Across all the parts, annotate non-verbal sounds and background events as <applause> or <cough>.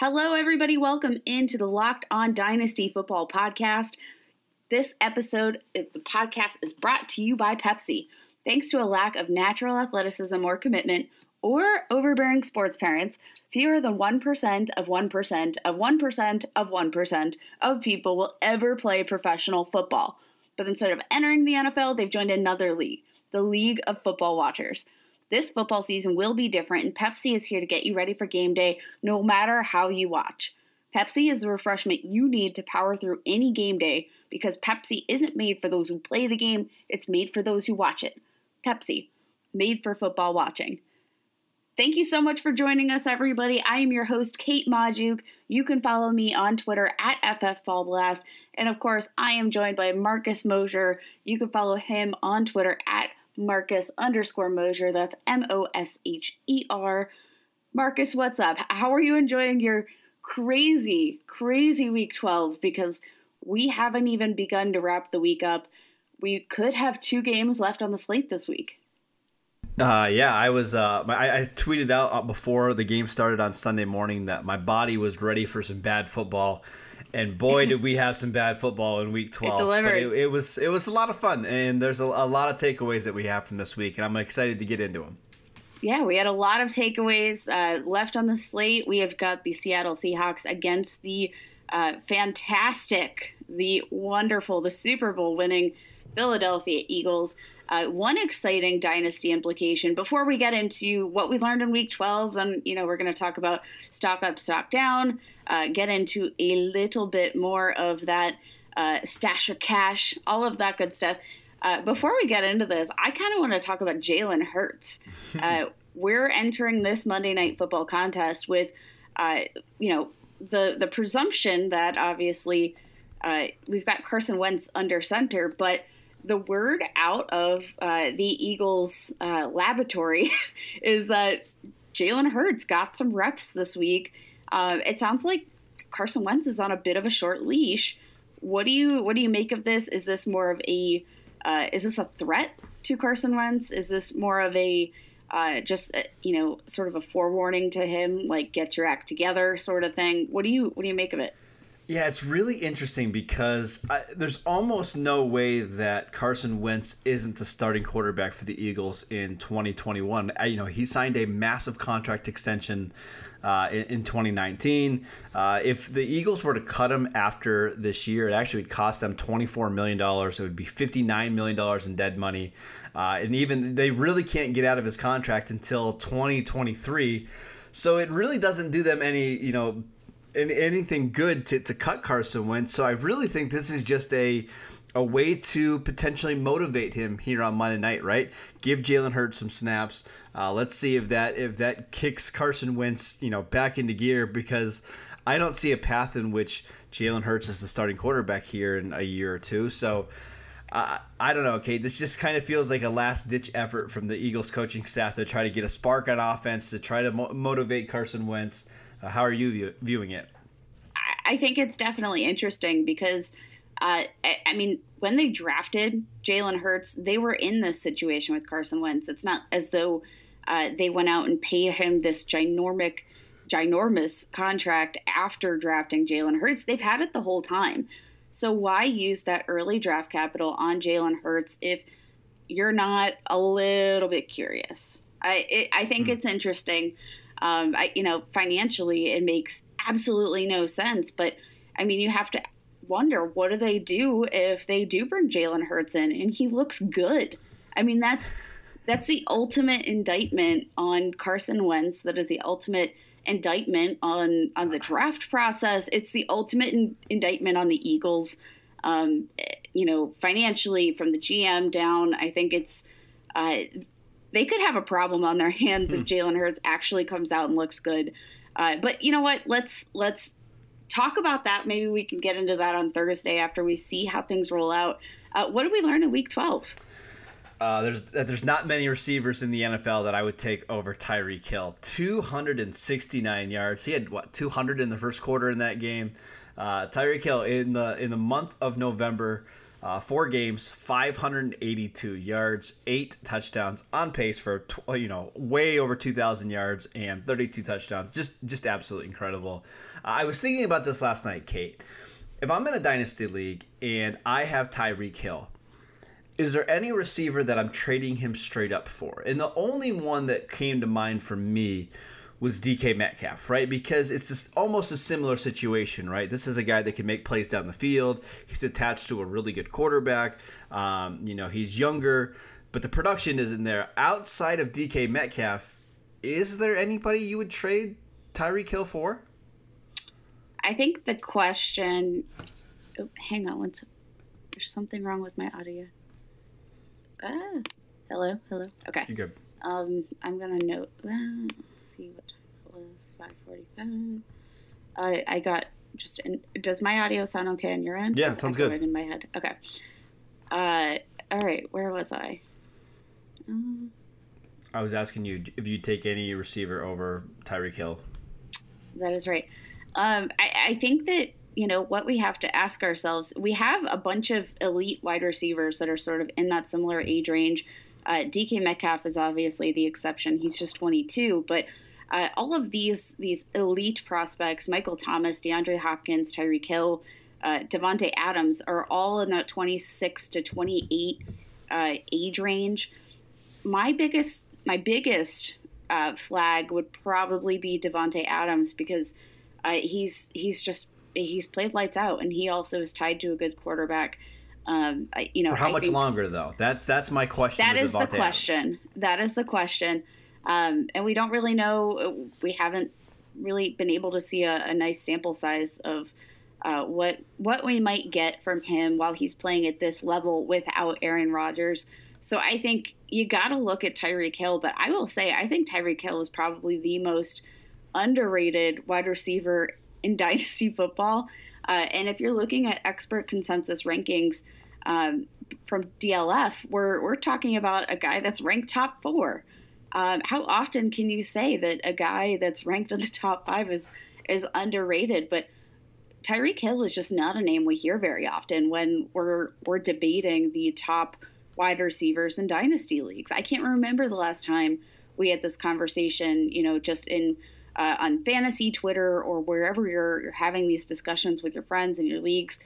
Hello, everybody. Welcome into the Locked On Dynasty Football Podcast. This episode of the podcast is brought to you by Pepsi. Thanks to a lack of natural athleticism or commitment, or overbearing sports parents, fewer than 1% of 1% of 1% of 1% of people will ever play professional football. But instead of entering the NFL, they've joined another league, the League of Football Watchers. This football season will be different, and Pepsi is here to get you ready for game day no matter how you watch. Pepsi is the refreshment you need to power through any game day because Pepsi isn't made for those who play the game, it's made for those who watch it. Pepsi, made for football watching. Thank you so much for joining us, everybody. I am your host, Kate Magdziuk. You can follow me on Twitter at FFBallBlast. And of course, I am joined by Marcus Mosher. You can follow him on Twitter at Marcus underscore Mosher. That's M O S H E R. Marcus, what's up? How are you enjoying your crazy, crazy week 12? Because we haven't even begun to wrap the week up. We could have two games left on the slate this week. Uh, yeah, I was. Uh, I, I, tweeted out uh, before the game started on Sunday morning that my body was ready for some bad football, and boy, did we have some bad football in Week Twelve. It delivered. It, it, was it was a lot of fun, and there's a, a lot of takeaways that we have from this week, and I'm excited to get into them. Yeah, we had a lot of takeaways uh, left on the slate. We have got the Seattle Seahawks against the uh, fantastic, the wonderful, the Super Bowl winning Philadelphia Eagles. Uh, one exciting dynasty implication before we get into what we learned in week 12 then you know we're going to talk about stock up stock down uh, get into a little bit more of that uh, stash of cash all of that good stuff uh, before we get into this i kind of want to talk about jalen hurts <laughs> uh, we're entering this monday night football contest with uh, you know the the presumption that obviously we've got carson wentz under center but the word out of uh, the Eagles uh, laboratory <laughs> is that Jalen Hurts got some reps this week. Uh, it sounds like Carson Wentz is on a bit of a short leash. What do you what do you make of this? Is this more of a uh, is this a threat to Carson Wentz? Is this more of a uh, just uh, you know sort of a forewarning to him, like get your act together sort of thing? What do you what do you make of it? Yeah, it's really interesting because I, there's almost no way that Carson Wentz isn't the starting quarterback for the Eagles in 2021. I, you know, he signed a massive contract extension uh, in, in, 2019. Uh, if the Eagles were to cut him after this year, it actually would cost them 24 million dollars. It would be 59 million dollars in dead money, uh, and even they really can't get out of his contract until 2023. So it really doesn't do them any, you know anything good to, to cut Carson Wentz. So I really think this is just a a way to potentially motivate him here on Monday night, right? Give Jalen Hurts some snaps. Uh, let's see if that if that kicks Carson Wentz, you know, back into gear because I don't see a path in which Jalen Hurts is the starting quarterback here in a year or two. So. Uh, I don't know, okay. This just kind of feels like a last ditch effort from the Eagles coaching staff to try to get a spark on offense, to try to mo- motivate Carson Wentz. Uh, how are you view- viewing it? I think it's definitely interesting because, uh, I, mean, when they drafted Jalen Hurts, they were in this situation with Carson Wentz. It's not as though uh, they went out and paid him this ginormic, ginormous contract after drafting Jalen Hurts. They've had it the whole time. So why use that early draft capital on Jalen Hurts if you're not a little bit curious? I it, I think mm. it's interesting um, I, you know, financially, it makes absolutely no sense. But I mean, you have to wonder what do they do if they do bring Jalen Hurts in and he looks good. I mean, that's that's the ultimate indictment on Carson Wentz. That is the ultimate indictment on on the draft process. It's the ultimate in, indictment on the Eagles. Um, you know, financially from the GM down. I think it's uh, they could have a problem on their hands if hmm. Jalen Hurts actually comes out and looks good. Uh, but you know what? Let's let's talk about that. Maybe we can get into that on Thursday after we see how things roll out. Uh, what did we learn in Week 12? Uh, there's there's not many receivers in the NFL that I would take over Tyreek Hill. 269 yards. He had what 200 in the first quarter in that game. Uh, Tyreek Hill in the in the month of November Uh, four games, 582 yards, eight touchdowns, on pace for you know way over 2,000 yards and 32 touchdowns. Just just absolutely incredible. Uh, I was thinking about this last night, Kate. If I'm in a dynasty league and I have Tyreek Hill, is there any receiver that I'm trading him straight up for? And the only one that came to mind for me was DK Metcalf, right? Because it's just almost a similar situation, right? This is a guy that can make plays down the field. He's attached to a really good quarterback. Um, you know, he's younger, but the production isn't there. Outside of DK Metcalf, is there anybody you would trade Tyreek Hill for? I think the question. Oh, hang on one second. There's something wrong with my audio. Ah, hello, hello. Okay. You good? Um, I'm gonna note that see what time it was. Five forty-five. I I got just. In, does my audio sound okay on your end? Yeah, sounds good. In my head. Okay. Uh, all right. Where was I? Um, I was asking you if you'd take any receiver over Tyreek Hill. That is right. Um, I, I think that you know what we have to ask ourselves. We have a bunch of elite wide receivers that are sort of in that similar age range. Uh, DK Metcalf is obviously the exception. He's just 22, but uh, all of these these elite prospects, Michael Thomas, DeAndre Hopkins, Tyreek Hill, uh, Davante Adams, are all in that 26 to 28 uh, age range. My biggest my biggest uh, flag would probably be Davante Adams because uh, he's he's just he's played lights out, and he also is tied to a good quarterback. Um, I, you know, for how I much longer though? That's that's my question. That is the question. Adams. That is the question. Um, and we don't really know. We haven't really been able to see a, a nice sample size of uh, what what we might get from him while he's playing at this level without Aaron Rodgers. So I think you got to look at Tyreek Hill. But I will say, I think Tyreek Hill is probably the most underrated wide receiver in <laughs> dynasty football. Uh, and if you're looking at expert consensus rankings um, from DLF, we're we're talking about a guy that's ranked top four. Um, how often can you say that a guy that's ranked in the top five is is underrated? But Tyreek Hill is just not a name we hear very often when we're we're debating the top wide receivers in dynasty leagues. I can't remember the last time we had this conversation. You know, just in uh, on fantasy Twitter or wherever you're, you're having these discussions with your friends and your leagues,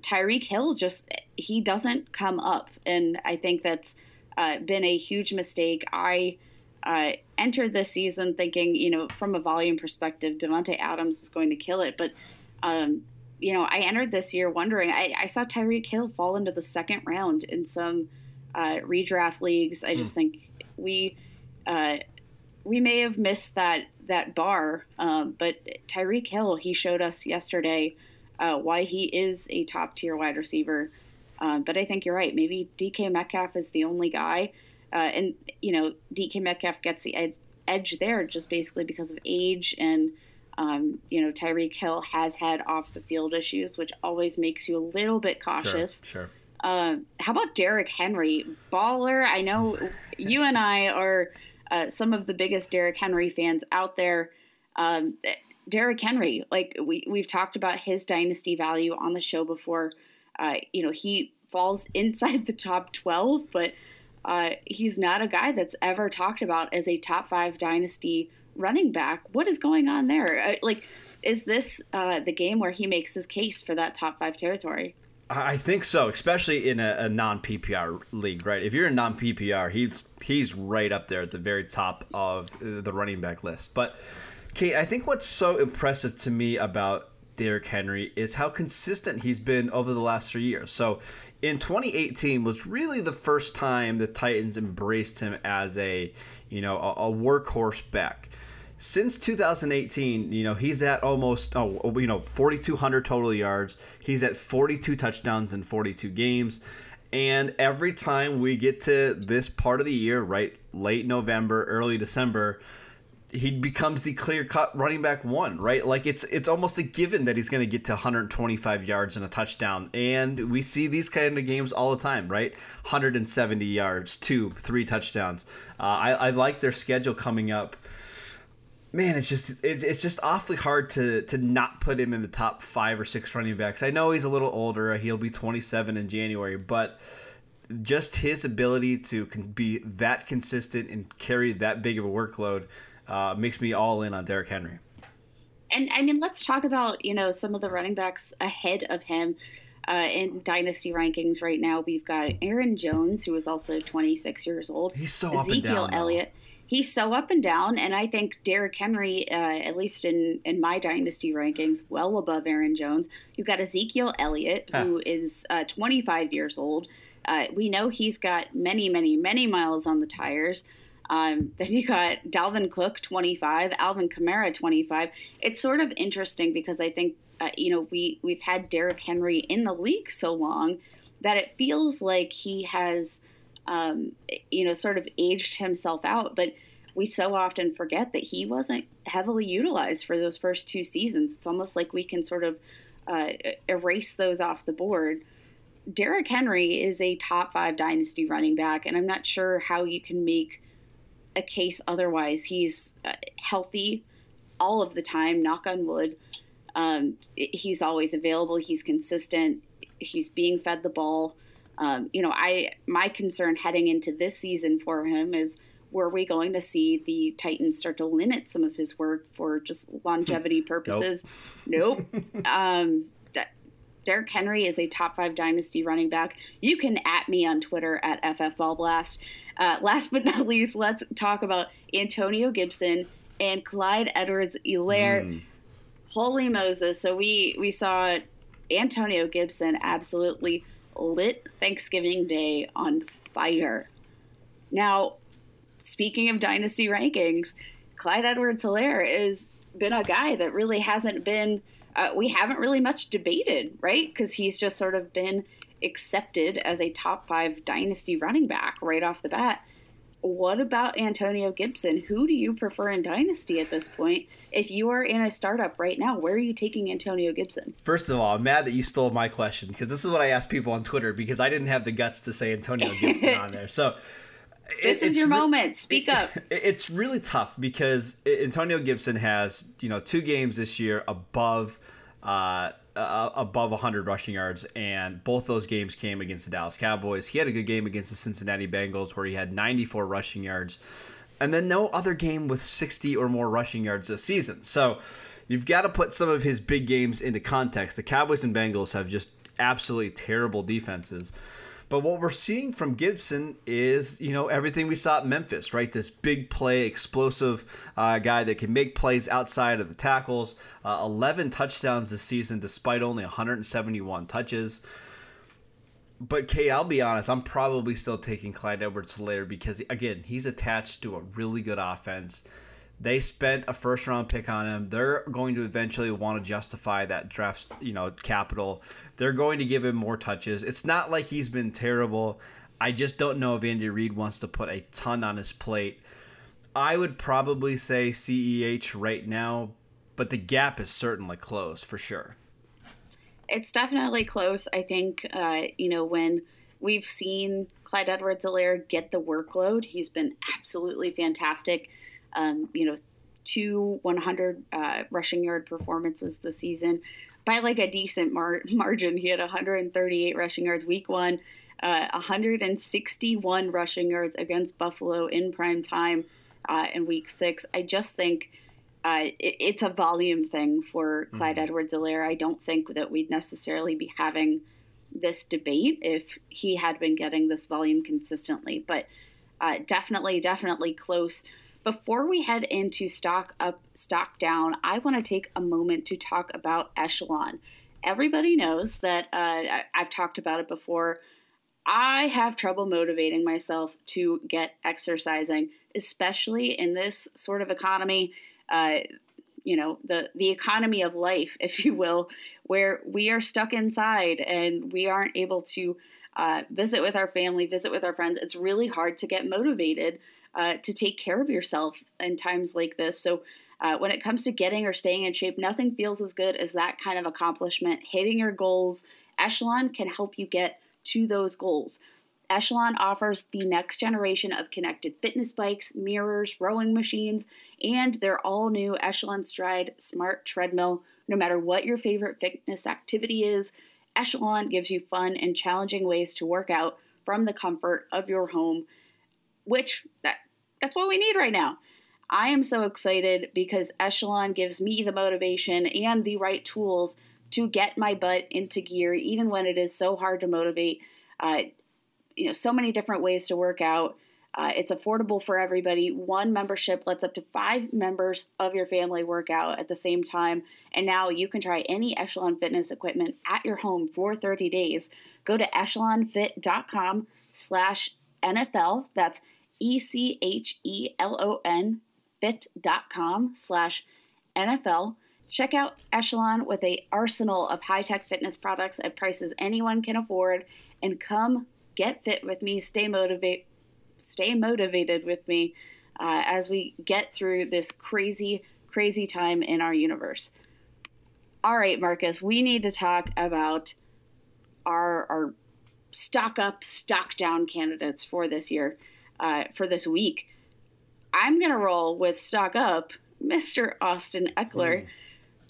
Tyreek Hill just he doesn't come up, and I think that's uh, been a huge mistake. I uh, entered this season thinking, you know, from a volume perspective, Davante Adams is going to kill it, but um, you know, I entered this year wondering. I, I, saw Tyreek Hill fall into the second round in some uh, redraft leagues. I just mm. think we uh, we may have missed that that bar. Um, but Tyreek Hill, he showed us yesterday uh, why he is a top tier wide receiver. Um, but I think you're right. Maybe DK Metcalf is the only guy, uh, and you know DK Metcalf gets the ed- edge there just basically because of age and. Um, you know, Tyreek Hill has had off the field issues, which always makes you a little bit cautious. Sure. sure. Uh, how about Derrick Henry? Baller. I know <laughs> you and I are uh, some of the biggest Derrick Henry fans out there. Um, Derrick Henry, like we we've talked about his dynasty value on the show before. Uh, you know, he falls inside the top twelve, but uh, he's not a guy that's ever talked about as a top five dynasty running back. What is going on there? Uh, like, is this uh, the game where he makes his case for that top five territory? I think so, especially in a, a non PPR league, right? If you're in non PPR, he's he's right up there at the very top of the running back list. But Kate, I think what's so impressive to me about Derrick Henry is how consistent he's been over the last three years. So in 2018 was really the first time the Titans embraced him as a you know a, a workhorse back since 2018, you know, he's at almost oh, you know, 4200 total yards. He's at 42 touchdowns in 42 games. And every time we get to this part of the year, right, late November, early December, he becomes the clear-cut running back one, right? Like it's it's almost a given that he's going to get to 125 yards and a touchdown. And we see these kind of games all the time, right? 170 yards, two, three touchdowns. Uh, I, I like their schedule coming up man, it's just it, it's just awfully hard to to not put him in the top five or six running backs. I know he's a little older; he'll be 27 in January, but just his ability to be that consistent and carry that big of a workload uh, makes me all in on Derrick Henry. And I mean, let's talk about you know some of the running backs ahead of him. Uh, in dynasty rankings right now, we've got Aaron Jones, who is also 26 years old. He's so Ezekiel Elliott. He's so up and down, and I think Derrick Henry, uh, at least in in my dynasty rankings, well above Aaron Jones. You've got Ezekiel Elliott, who huh. is uh, 25 years old. Uh, we know he's got many, many, many miles on the tires. Um, <laughs> then you got Dalvin Cook, 25, Alvin Kamara, 25. It's sort of interesting because I think uh, you know we we've had Derrick Henry in the league so long that it feels like he has um, you know, sort of aged himself out. But we so often forget that he wasn't heavily utilized for those first two seasons. It's almost like we can sort of uh, erase those off the board. Derrick Henry is a top five dynasty running back, and I'm not sure how you can make a case otherwise. He's uh, healthy all of the time, knock on wood. Um, he's always available, he's consistent, he's being fed the ball. Um, you know, I my concern heading into this season for him is were we going to see the Titans start to limit some of his work for just longevity <laughs> purposes? nope. nope. <laughs> um, Derrick Henry is a top five dynasty running back. You can at me on Twitter at FFBallBlast. Uh, last but not least, let's talk about Antonio Gibson and Clyde Edwards-Helaire. Mm. Holy Moses! So we we saw Antonio Gibson absolutely lit Thanksgiving Day on fire. Now, speaking of dynasty rankings, Clyde Edwards-Helaire has been a guy that really hasn't been, uh, we haven't really much debated, right? Because he's just sort of been accepted as a top five dynasty running back right off the bat what about Antonio Gibson? Who do you prefer in Dynasty at this point? If you are in a startup right now, where are you taking Antonio Gibson? First of all, I'm mad that you stole my question because this is what I asked people on Twitter because I didn't have the guts to say Antonio <laughs> Gibson on there. So this is your re- moment. Speak up. <laughs> it's really tough because Antonio Gibson has you know two games this year above. Uh, uh, above 100 rushing yards, and both those games came against the Dallas Cowboys. He had a good game against the Cincinnati Bengals where he had 94 rushing yards, and then no other game with 60 or more rushing yards this season. So you've got to put some of his big games into context. The Cowboys and Bengals have just absolutely terrible defenses. But what we're seeing from Gibson is, you know, everything we saw at Memphis, right? This big play, explosive uh, guy that can make plays outside of the tackles. Uh, 11 touchdowns this season, despite only 171 touches. But Kay, I'll be honest, I'm probably still taking Clyde Edwards-Helaire because again, he's attached to a really good offense. They spent a first round pick on him. They're going to eventually want to justify that draft, you know, capital. They're going to give him more touches. It's not like he's been terrible. I just don't know if Andy Reid wants to put a ton on his plate. I would probably say CEH right now, but the gap is certainly close for sure. It's definitely close. I think, uh, you know, when we've seen Clyde Edwards-Helaire get the workload, he's been absolutely fantastic um, you know, two 100 uh, rushing yard performances this season by like a decent mar- <laughs> margin. He had 138 rushing yards week one, uh, 161 rushing yards against Buffalo in prime time uh, in week six. I just think uh, it, it's a volume thing for Clyde mm-hmm. Edwards-Helaire. I don't think that we'd necessarily be having this debate if he had been getting this volume consistently, but uh, definitely, definitely close. Before we head into stock up, stock down, I want to take a moment to talk about Echelon. Everybody knows that uh, I've talked about it before. I have trouble motivating myself to get exercising, especially in this sort of economy. Uh, you know the the economy of life, <laughs> if you will, where we are stuck inside and we aren't able to uh, visit with our family, visit with our friends. It's really hard to get motivated uh, to take care of yourself in times like this. So, uh, when it comes to getting or staying in shape, nothing feels as good as that kind of accomplishment. Hitting your goals, Echelon can help you get to those goals. Echelon offers the next generation of connected fitness bikes, mirrors, rowing machines, and their all new Echelon Stride smart treadmill. No matter what your favorite fitness activity is, Echelon gives you fun and challenging ways to work out from the comfort of your home, which that that's what we need right now. I am so excited because Echelon gives me the motivation and the right tools to get my butt into gear, even when it is so hard to motivate. Uh, you know, so many different ways to work out. Uh, it's affordable for everybody. One membership lets up to five members of your family work out at the same time. And now you can try any Echelon fitness equipment at your home for 30 days. Go to echelonfit.com slash NFL. That's E-C-H-E-L-O-N fit.com slash NFL. Check out Echelon with a arsenal of high-tech fitness products at prices anyone can afford and come get fit with me, stay motivated stay motivated with me uh, as we get through this crazy, crazy time in our universe. All right, Marcus, we need to talk about our our stock up, stock down candidates for this year, uh, for this week. I'm gonna roll with stock up, Mr. Austin Ekeler, Mm.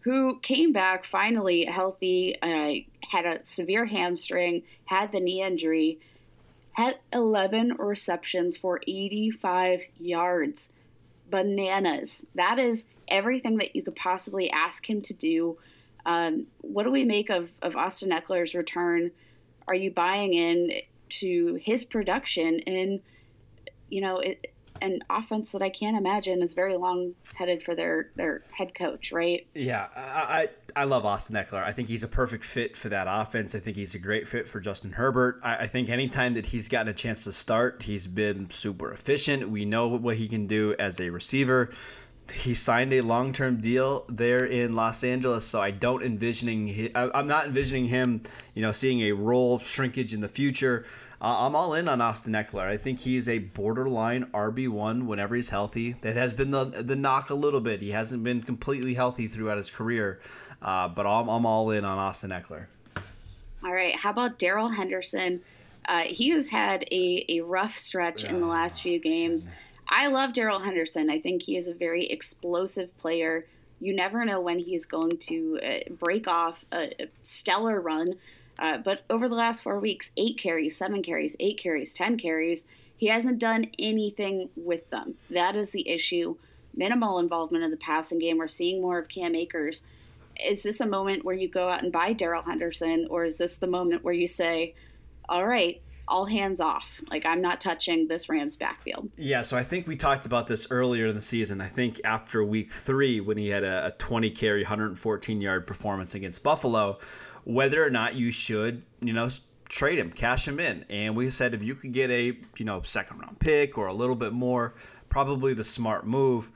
Who came back finally healthy, uh, had a severe hamstring, had the knee injury, had 11 receptions for 85 yards. Bananas. That is everything that you could possibly ask him to do. Um, what do we make of, of Austin Ekeler's return? Are you buying in to his production? And, you know, it, an offense that I can't imagine is very long headed for their their head coach, right? Yeah, I, I, I love Austin Ekeler. I think he's a perfect fit for that offense. I think he's a great fit for Justin Herbert. I, I think anytime that he's gotten a chance to start, he's been super efficient. We know what he can do as a receiver. He signed a long-term deal there in Los Angeles, so I don't envisioning. I'm not envisioning him, you know, seeing a role shrinkage in the future. Uh, I'm all in on Austin Ekeler. I think he's a borderline RB one whenever he's healthy. That has been the the knock a little bit. He hasn't been completely healthy throughout his career, uh, but I'm I'm all in on Austin Ekeler. All right, how about Darrell Henderson? Uh, he has had a, a rough stretch in the last few games. I love Darrell Henderson. I think he is a very explosive player. You never know when he is going to uh, break off a, a stellar run. Uh, but over the last four weeks, eight carries, seven carries, eight carries, 10 carries, he hasn't done anything with them. That is the issue. Minimal involvement in the passing game. We're seeing more of Cam Akers. Is this a moment where you go out and buy Darrell Henderson, or is this the moment where you say, all right, all hands off. Like I'm not touching this Rams backfield. Yeah, so I think we talked about this earlier in the season. I think after week three, when he had a, a 20 carry, 114 yard performance against Buffalo, whether or not you should, you know, trade him, cash him in. And we said if you could get a, you know, second round pick or a little bit more, probably the smart move.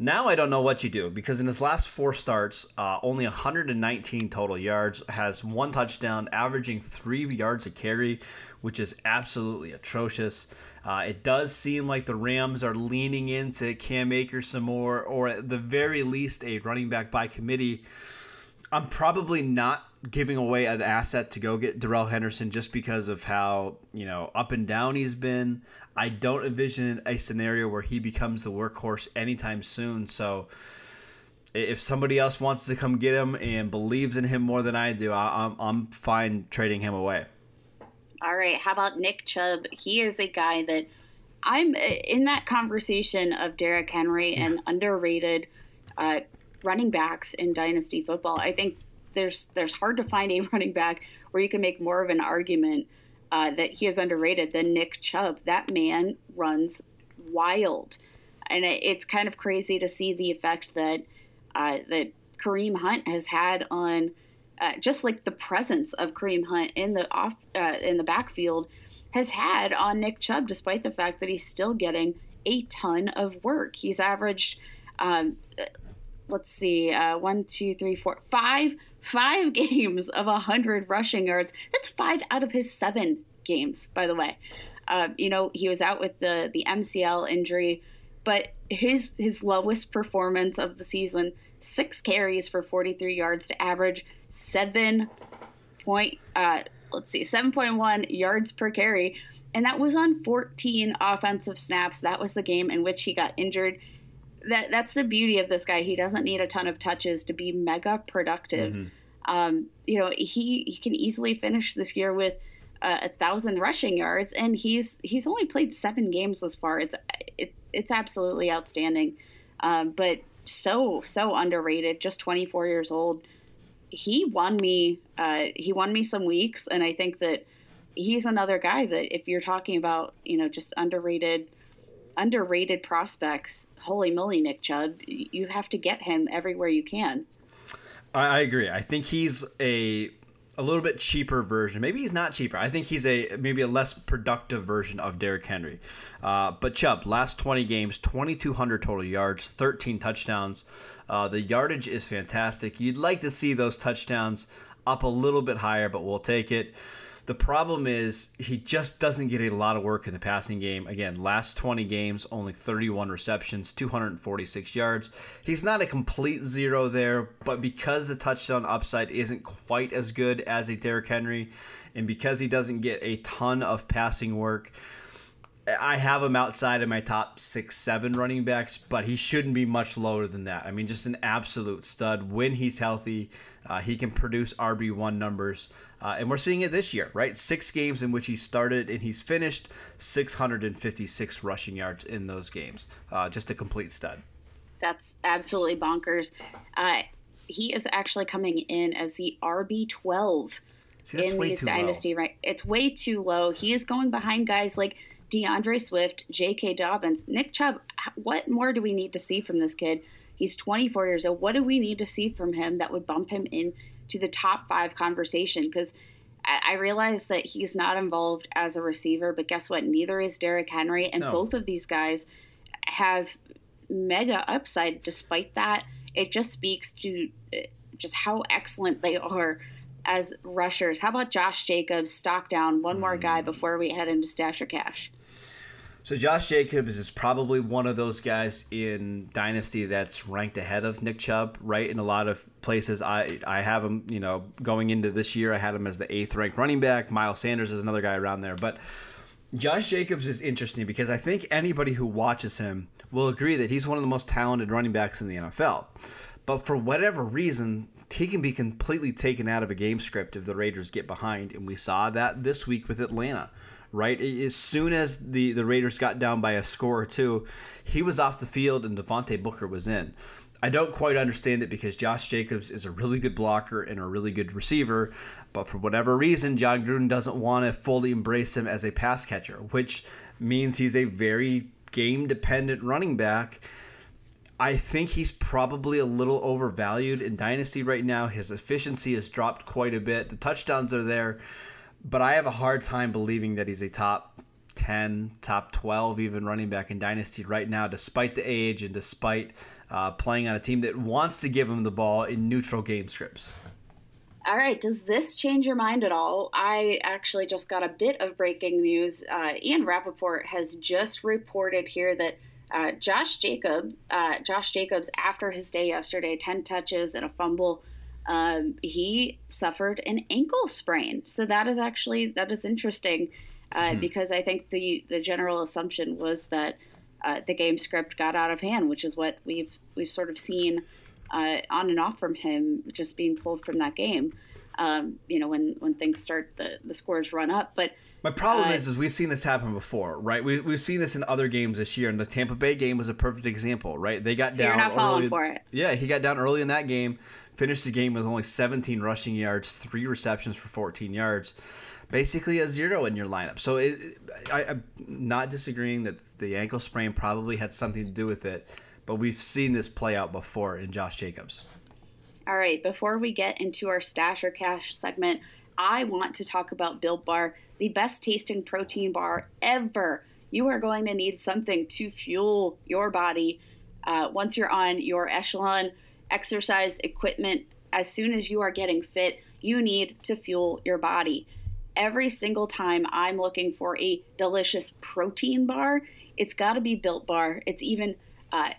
Now I don't know what you do because in his last four starts, uh, only 119 total yards, has one touchdown, averaging three yards a carry, which is absolutely atrocious. Uh, it does seem like the Rams are leaning into Cam Akers some more, or at the very least, a running back by committee. I'm probably not giving away an asset to go get Darrell Henderson just because of how you know up and down he's been. I don't envision a scenario where he becomes the workhorse anytime soon. So if somebody else wants to come get him and believes in him more than I do, I, am I'm fine trading him away. All right. How about Nick Chubb? He is a guy that I'm in that conversation of Derrick Henry yeah. and underrated uh, running backs in dynasty football. I think there's there's hard to find a <laughs> running back where you can make more of an argument uh, that he is underrated than Nick Chubb. That man runs wild, and it, it's kind of crazy to see the effect that uh, that Kareem Hunt has had on uh, just like the presence of Kareem Hunt in the off uh, in the backfield has had on Nick Chubb, despite the fact that he's still getting a ton of work. He's averaged. Um, let's see, uh, one, two, three, four, five five <laughs> games of 100 rushing yards. That's five out of his seven games, by the way. Uh, you know, he was out with the, the MCL injury, but his his lowest performance of the season, six carries for 43 yards to average seven point, uh, let's see, 7.1 yards per carry. and that was on 14 offensive snaps. That was the game in which he got injured. That that's the beauty of this guy. He doesn't need a ton of touches to be mega productive. Mm-hmm. Um, you know, he he can easily finish this year with uh, a thousand rushing yards, and he's he's only played seven games this far. It's it, it's absolutely outstanding, um, but so so underrated. Just 24 years old. He won me. Uh, he won me some weeks, and I think that he's another guy that if you're talking about you know just underrated underrated prospects holy moly nick chubb you have to get him everywhere you can i, agree i think he's a a little bit cheaper version. Maybe he's not cheaper. I think he's a maybe a less productive version of Derrick Henry. Uh, but Chubb, last 20 games, 2,200 total yards, 13 touchdowns. Uh, the yardage is fantastic. You'd like to see those touchdowns up a little bit higher, but we'll take it. The problem is he just doesn't get a lot of work in the passing game. Again, last 20 games, only 31 receptions, 246 yards. He's not a complete zero there, but because the touchdown upside isn't quite as good as a Derrick Henry, and because he doesn't get a ton of passing work, I have him outside of my top six, seven running backs, but he shouldn't be much lower than that. I mean, just an absolute stud. When he's healthy, uh, he can produce RB1 numbers. Uh, and we're seeing it this year, right? Six games in which he started and he's finished 656 rushing yards in those games. Uh, just a complete stud. That's absolutely bonkers. Uh, he is actually coming in as the RB12 See, in these dynasty, low. right? It's way too low. He is going behind guys like D'Andre Swift, J.K. Dobbins, Nick Chubb. What more do we need to see from this kid? He's 24 years old. What do we need to see from him that would bump him in to the top five conversation? Because I, I realize that he's not involved as a receiver, but guess what? Neither is Derrick Henry, and no. both of these guys have mega upside. Despite that, it just speaks to uh, just how excellent they are as rushers. How about Josh Jacobs? Stock down one more guy before we head into Stash or Cash. So Josh Jacobs is probably one of those guys in Dynasty that's ranked ahead of Nick Chubb, right? In a lot of places, I I have him, you know, going into this year, I had him as the eighth ranked running back. Miles Sanders is another guy around there, but Josh Jacobs is interesting because I think anybody who watches him will agree that he's one of the most talented running backs in the NFL. But for whatever reason, he can be completely taken out of a game script if the Raiders get behind, and we saw that this week with Atlanta. Right as soon as the, the Raiders got down by a score or two, he was off the field and Devontae Booker was in. I don't quite understand it because Josh Jacobs is a really good blocker and a really good receiver, but for whatever reason, Jon Gruden doesn't want to fully embrace him as a pass catcher, which means he's a very game dependent running back I think he's probably a little overvalued in Dynasty right now. His efficiency has dropped quite a bit. The touchdowns are there, but I have a hard time believing that he's a top 10, top 12 even running back in Dynasty right now, despite the age and despite uh, playing on a team that wants to give him the ball in neutral game scripts. All right, does this change your mind at all? I actually just got a bit of breaking news. Uh, Ian Rapoport has just reported here that uh, Josh Jacob, uh, Josh Jacobs, after his day yesterday, ten touches and a fumble, um, he suffered an ankle sprain. So that is actually that is interesting uh, hmm. because I think the the general assumption was that uh, the game script got out of hand, which is what we've we've sort of seen uh, on and off from him, just being pulled from that game. Um, you know, when when things start the the scores run up, but my problem uh, is, is we've seen this happen before, right? We we've seen this in other games this year, and the Tampa Bay game was a perfect example, right? They got so down. You're not falling early, for it. Yeah, he got down early in that game, finished the game with only 17 rushing yards, three receptions for 14 yards, basically a zero in your lineup. So it, I, I'm not disagreeing that the ankle sprain probably had something to do with it, but we've seen this play out before in Josh Jacobs. All right, before we get into our stash or cash segment, I want to talk about Built Bar, the best tasting protein bar ever. You are going to need something to fuel your body uh, once you're on your echelon exercise equipment. As soon as you are getting fit, you need to fuel your body. Every single time I'm looking for a delicious protein bar, it's got to be Built Bar. It's even uh,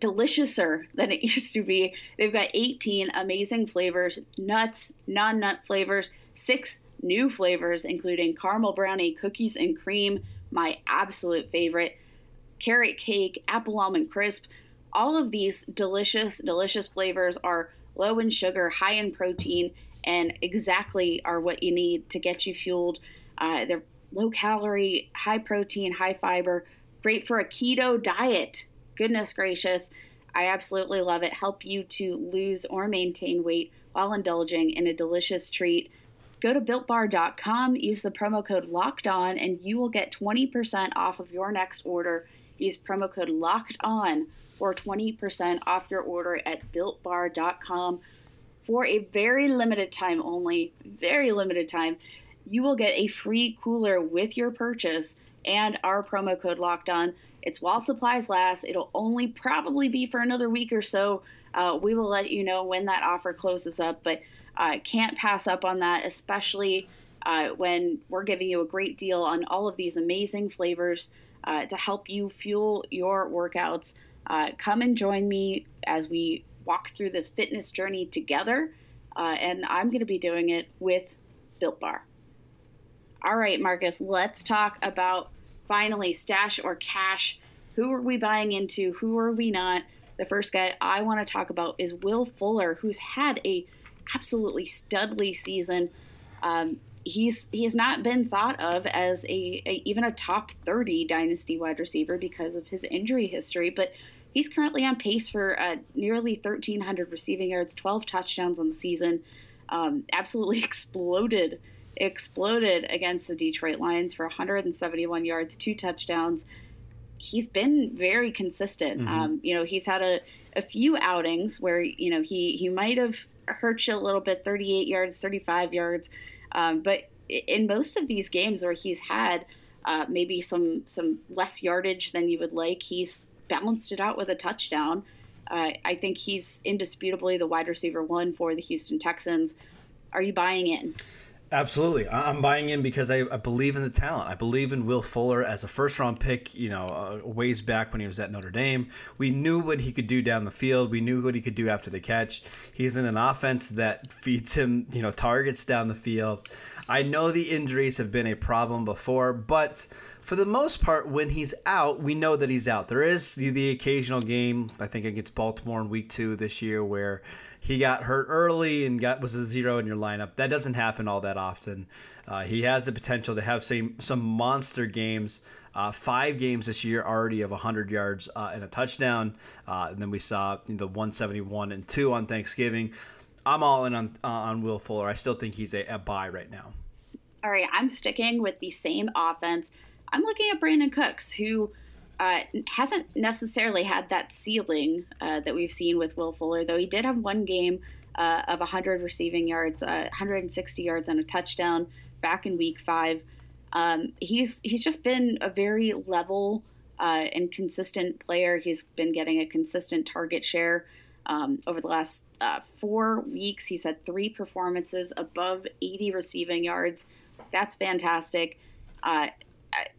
deliciouser than it <laughs> used to be. They've got 18 amazing flavors nuts, non nut flavors, six new flavors, including caramel brownie, cookies and cream, my absolute favorite, carrot cake, apple almond crisp. All of these delicious, delicious flavors are low in sugar, high in protein, and exactly are what you need to get you fueled. Uh, they're low calorie, high protein, high fiber, great for a keto diet. Goodness gracious. I absolutely love it. Help you to lose or maintain weight while indulging in a delicious treat. Go to builtbar.com, use the promo code locked on, and you will get 20% off of your next order. Use promo code locked on for 20% off your order at builtbar.com for a very limited time only, very limited time. You will get a free cooler with your purchase and our promo code locked on. It's while supplies last. It'll only probably be for another week or so. Uh, we will let you know when that offer closes up, but uh, can't pass up on that, especially uh, when we're giving you a great deal on all of these amazing flavors uh, to help you fuel your workouts. Uh, come and join me as we walk through this fitness journey together, uh, and I'm going to be doing it with Built Bar. All right, Marcus, let's talk about finally stash or cash. Who are we buying into? Who are we not? The first guy I want to talk about is Will Fuller, who's had a absolutely studly season. Um, he's he has not been thought of as a, a, even a top 30 dynasty wide receiver because of his injury history, but he's currently on pace for uh, nearly 1,300 receiving yards, 12 touchdowns on the season. Um, absolutely <laughs> exploded exploded against the Detroit Lions for 171 yards, two touchdowns. He's been very consistent. Mm-hmm. Um, you know, he's had a, a few outings where you know he he might have hurt you a little bit, 38 yards, 35 yards, um, but in most of these games where he's had uh, maybe some some less yardage than you would like, he's balanced it out with a touchdown. Uh, I think he's indisputably the wide receiver one for the Houston Texans. Are you buying in? Absolutely. I'm buying in because I, I, believe in the talent. I believe in Will Fuller as a first round pick, you know, uh, ways back when he was at Notre Dame. We knew what he could do down the field. We knew what he could do after the catch. He's in an offense that <laughs> feeds him, you know, targets down the field. I know the injuries have been a problem before, but for the most part, when he's out, we know that he's out. There is the, the occasional game, I think against Baltimore in week two this year, where he got hurt early and got was a zero in your lineup. That doesn't happen all that often. Uh, he has the potential to have some some monster games. Uh, five games this year already of 100 yards uh, and a touchdown. Uh, and then we saw the 171 and two on Thanksgiving. I'm all in on on Will Fuller. I still think he's a, a buy right now. All right, I'm sticking with the same offense. I'm looking at Brandin Cooks, who uh, hasn't necessarily had that ceiling uh, that we've seen with Will Fuller, though he did have one game uh, of 100 receiving yards, 160 uh, yards, and a touchdown back in Week Five. Um, he's he's just been a very level uh, and consistent player. He's been getting a consistent target share. Um, over the last uh, four weeks, he's had three performances above 80 receiving yards. That's fantastic. Uh,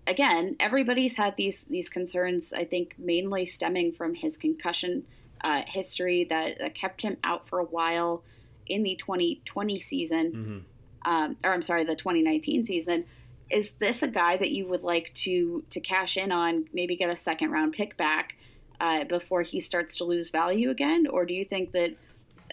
again, everybody's had these these concerns. I think mainly stemming from his concussion uh, history that, that, kept him out for a while in the 2020 season, mm-hmm. um, or I'm sorry, the 2019 season. Is this a guy that you would like to to cash in on? Maybe get a second round pick back uh, before he starts to lose value again, or do you think that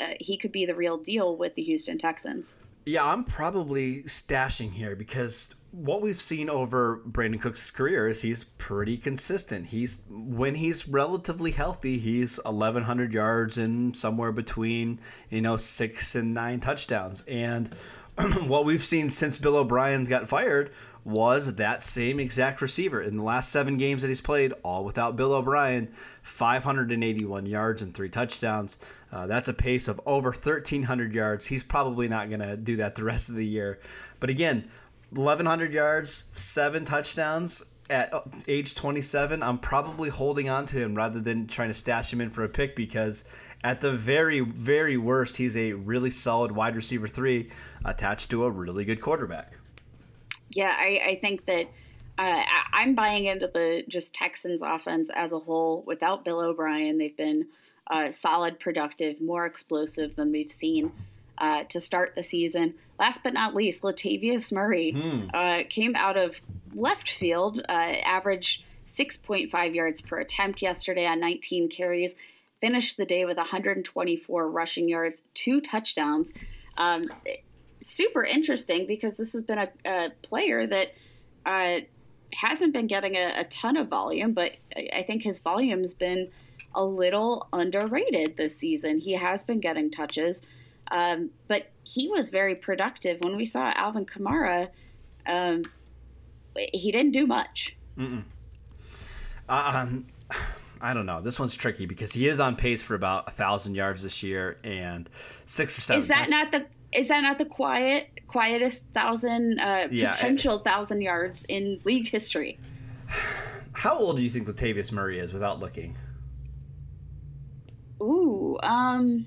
uh, he could be the real deal with the Houston Texans? Yeah, I'm probably stashing here because what we've seen over Brandin Cooks' career is he's pretty consistent. He's when he's relatively healthy, he's 1100 yards and somewhere between, you know, 6 and 9 touchdowns. And <clears throat> what we've seen since Bill O'Brien got fired was that same exact receiver in the last 7 games that he's played, all without Bill O'Brien, 581 yards and 3 touchdowns. Uh, that's a pace of over 1,300 yards. He's probably not going to do that the rest of the year. But again, 1,100 yards, seven touchdowns at uh, age 27. I'm probably holding on to him rather than trying to stash him in for a pick because at the very, very worst, he's a really solid wide receiver three attached to a really good quarterback. Yeah, I, I think that uh, I'm buying into the just Texans offense as a whole. Without Bill O'Brien, they've been uh, solid, productive, more explosive than we've seen uh, to start the season. Last but not least, Latavius Murray Hmm. uh, came out of left field, uh, averaged 6.5 yards per attempt yesterday on 19 carries, finished the day with 124 rushing yards, two touchdowns. Um, super interesting because this has been a, a player that uh, hasn't been getting a, a, ton of volume, but I, I think his volume's been a little underrated this season. He has been getting touches, um, but he was very productive. When we saw Alvin Kamara, um, he didn't do much. Mm-mm. Um, I don't know. This one's tricky because he is on pace for about a thousand yards this year and six or seven. Is that not the is that not the quiet quietest thousand uh, Yeah, potential thousand yards in league history? How old do you think Latavius Murray is without looking? Ooh, um,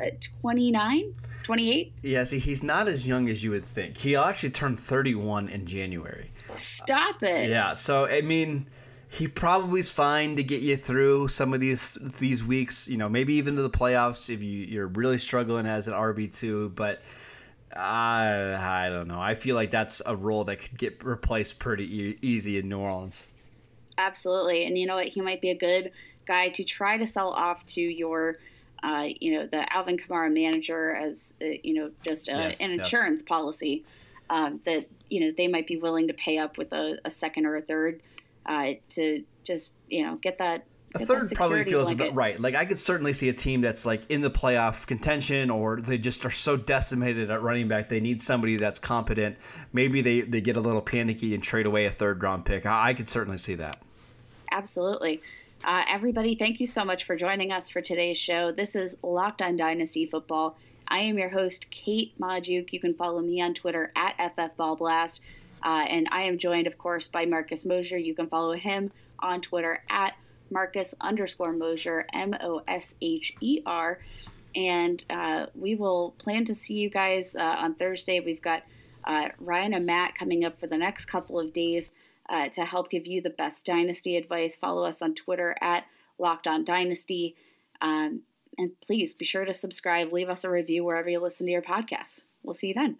uh, 29, 28? Yeah, see, he's not as young as you would think. He'll actually turn 31 in January. Stop it. Yeah, so I mean, he probably is fine to get you through some of these these weeks. You know, maybe even to the playoffs if you you're really struggling as an RB two. But I I don't know. I feel like that's a role that could get replaced pretty e- easy in New Orleans. Absolutely, and you know what? He might be a good guy to try to sell off to your. Uh, you know the Alvin Kamara manager as uh, you know just a, Yes, an yes. insurance policy um, that you know they might be willing to pay up with a, a second or a third uh, to just you know get that. A that third probably feels blanket. about right. Like I could certainly see a team that's like in the playoff contention, or they just are so decimated at running back they need somebody that's competent. Maybe they they get a little panicky and trade away a third round pick. I, I could certainly see that. Absolutely. Uh, everybody, thank you so much for joining us for today's show. This is Locked on Dynasty Football. I am your host, Kate Magdziuk. You can follow me on Twitter at FFBallBlast. Uh, and I am joined, of course, by Marcus Mosher. You can follow him on Twitter at Marcus underscore Mosher, M O S H E R. And uh, we will plan to see you guys uh, on Thursday. We've got uh, Ryan and Matt coming up for the next couple of days uh, to help give you the best dynasty advice. Follow us on Twitter at Locked On Dynasty. Um, and please be sure to subscribe, leave us a review wherever you listen to your podcast. We'll see you then.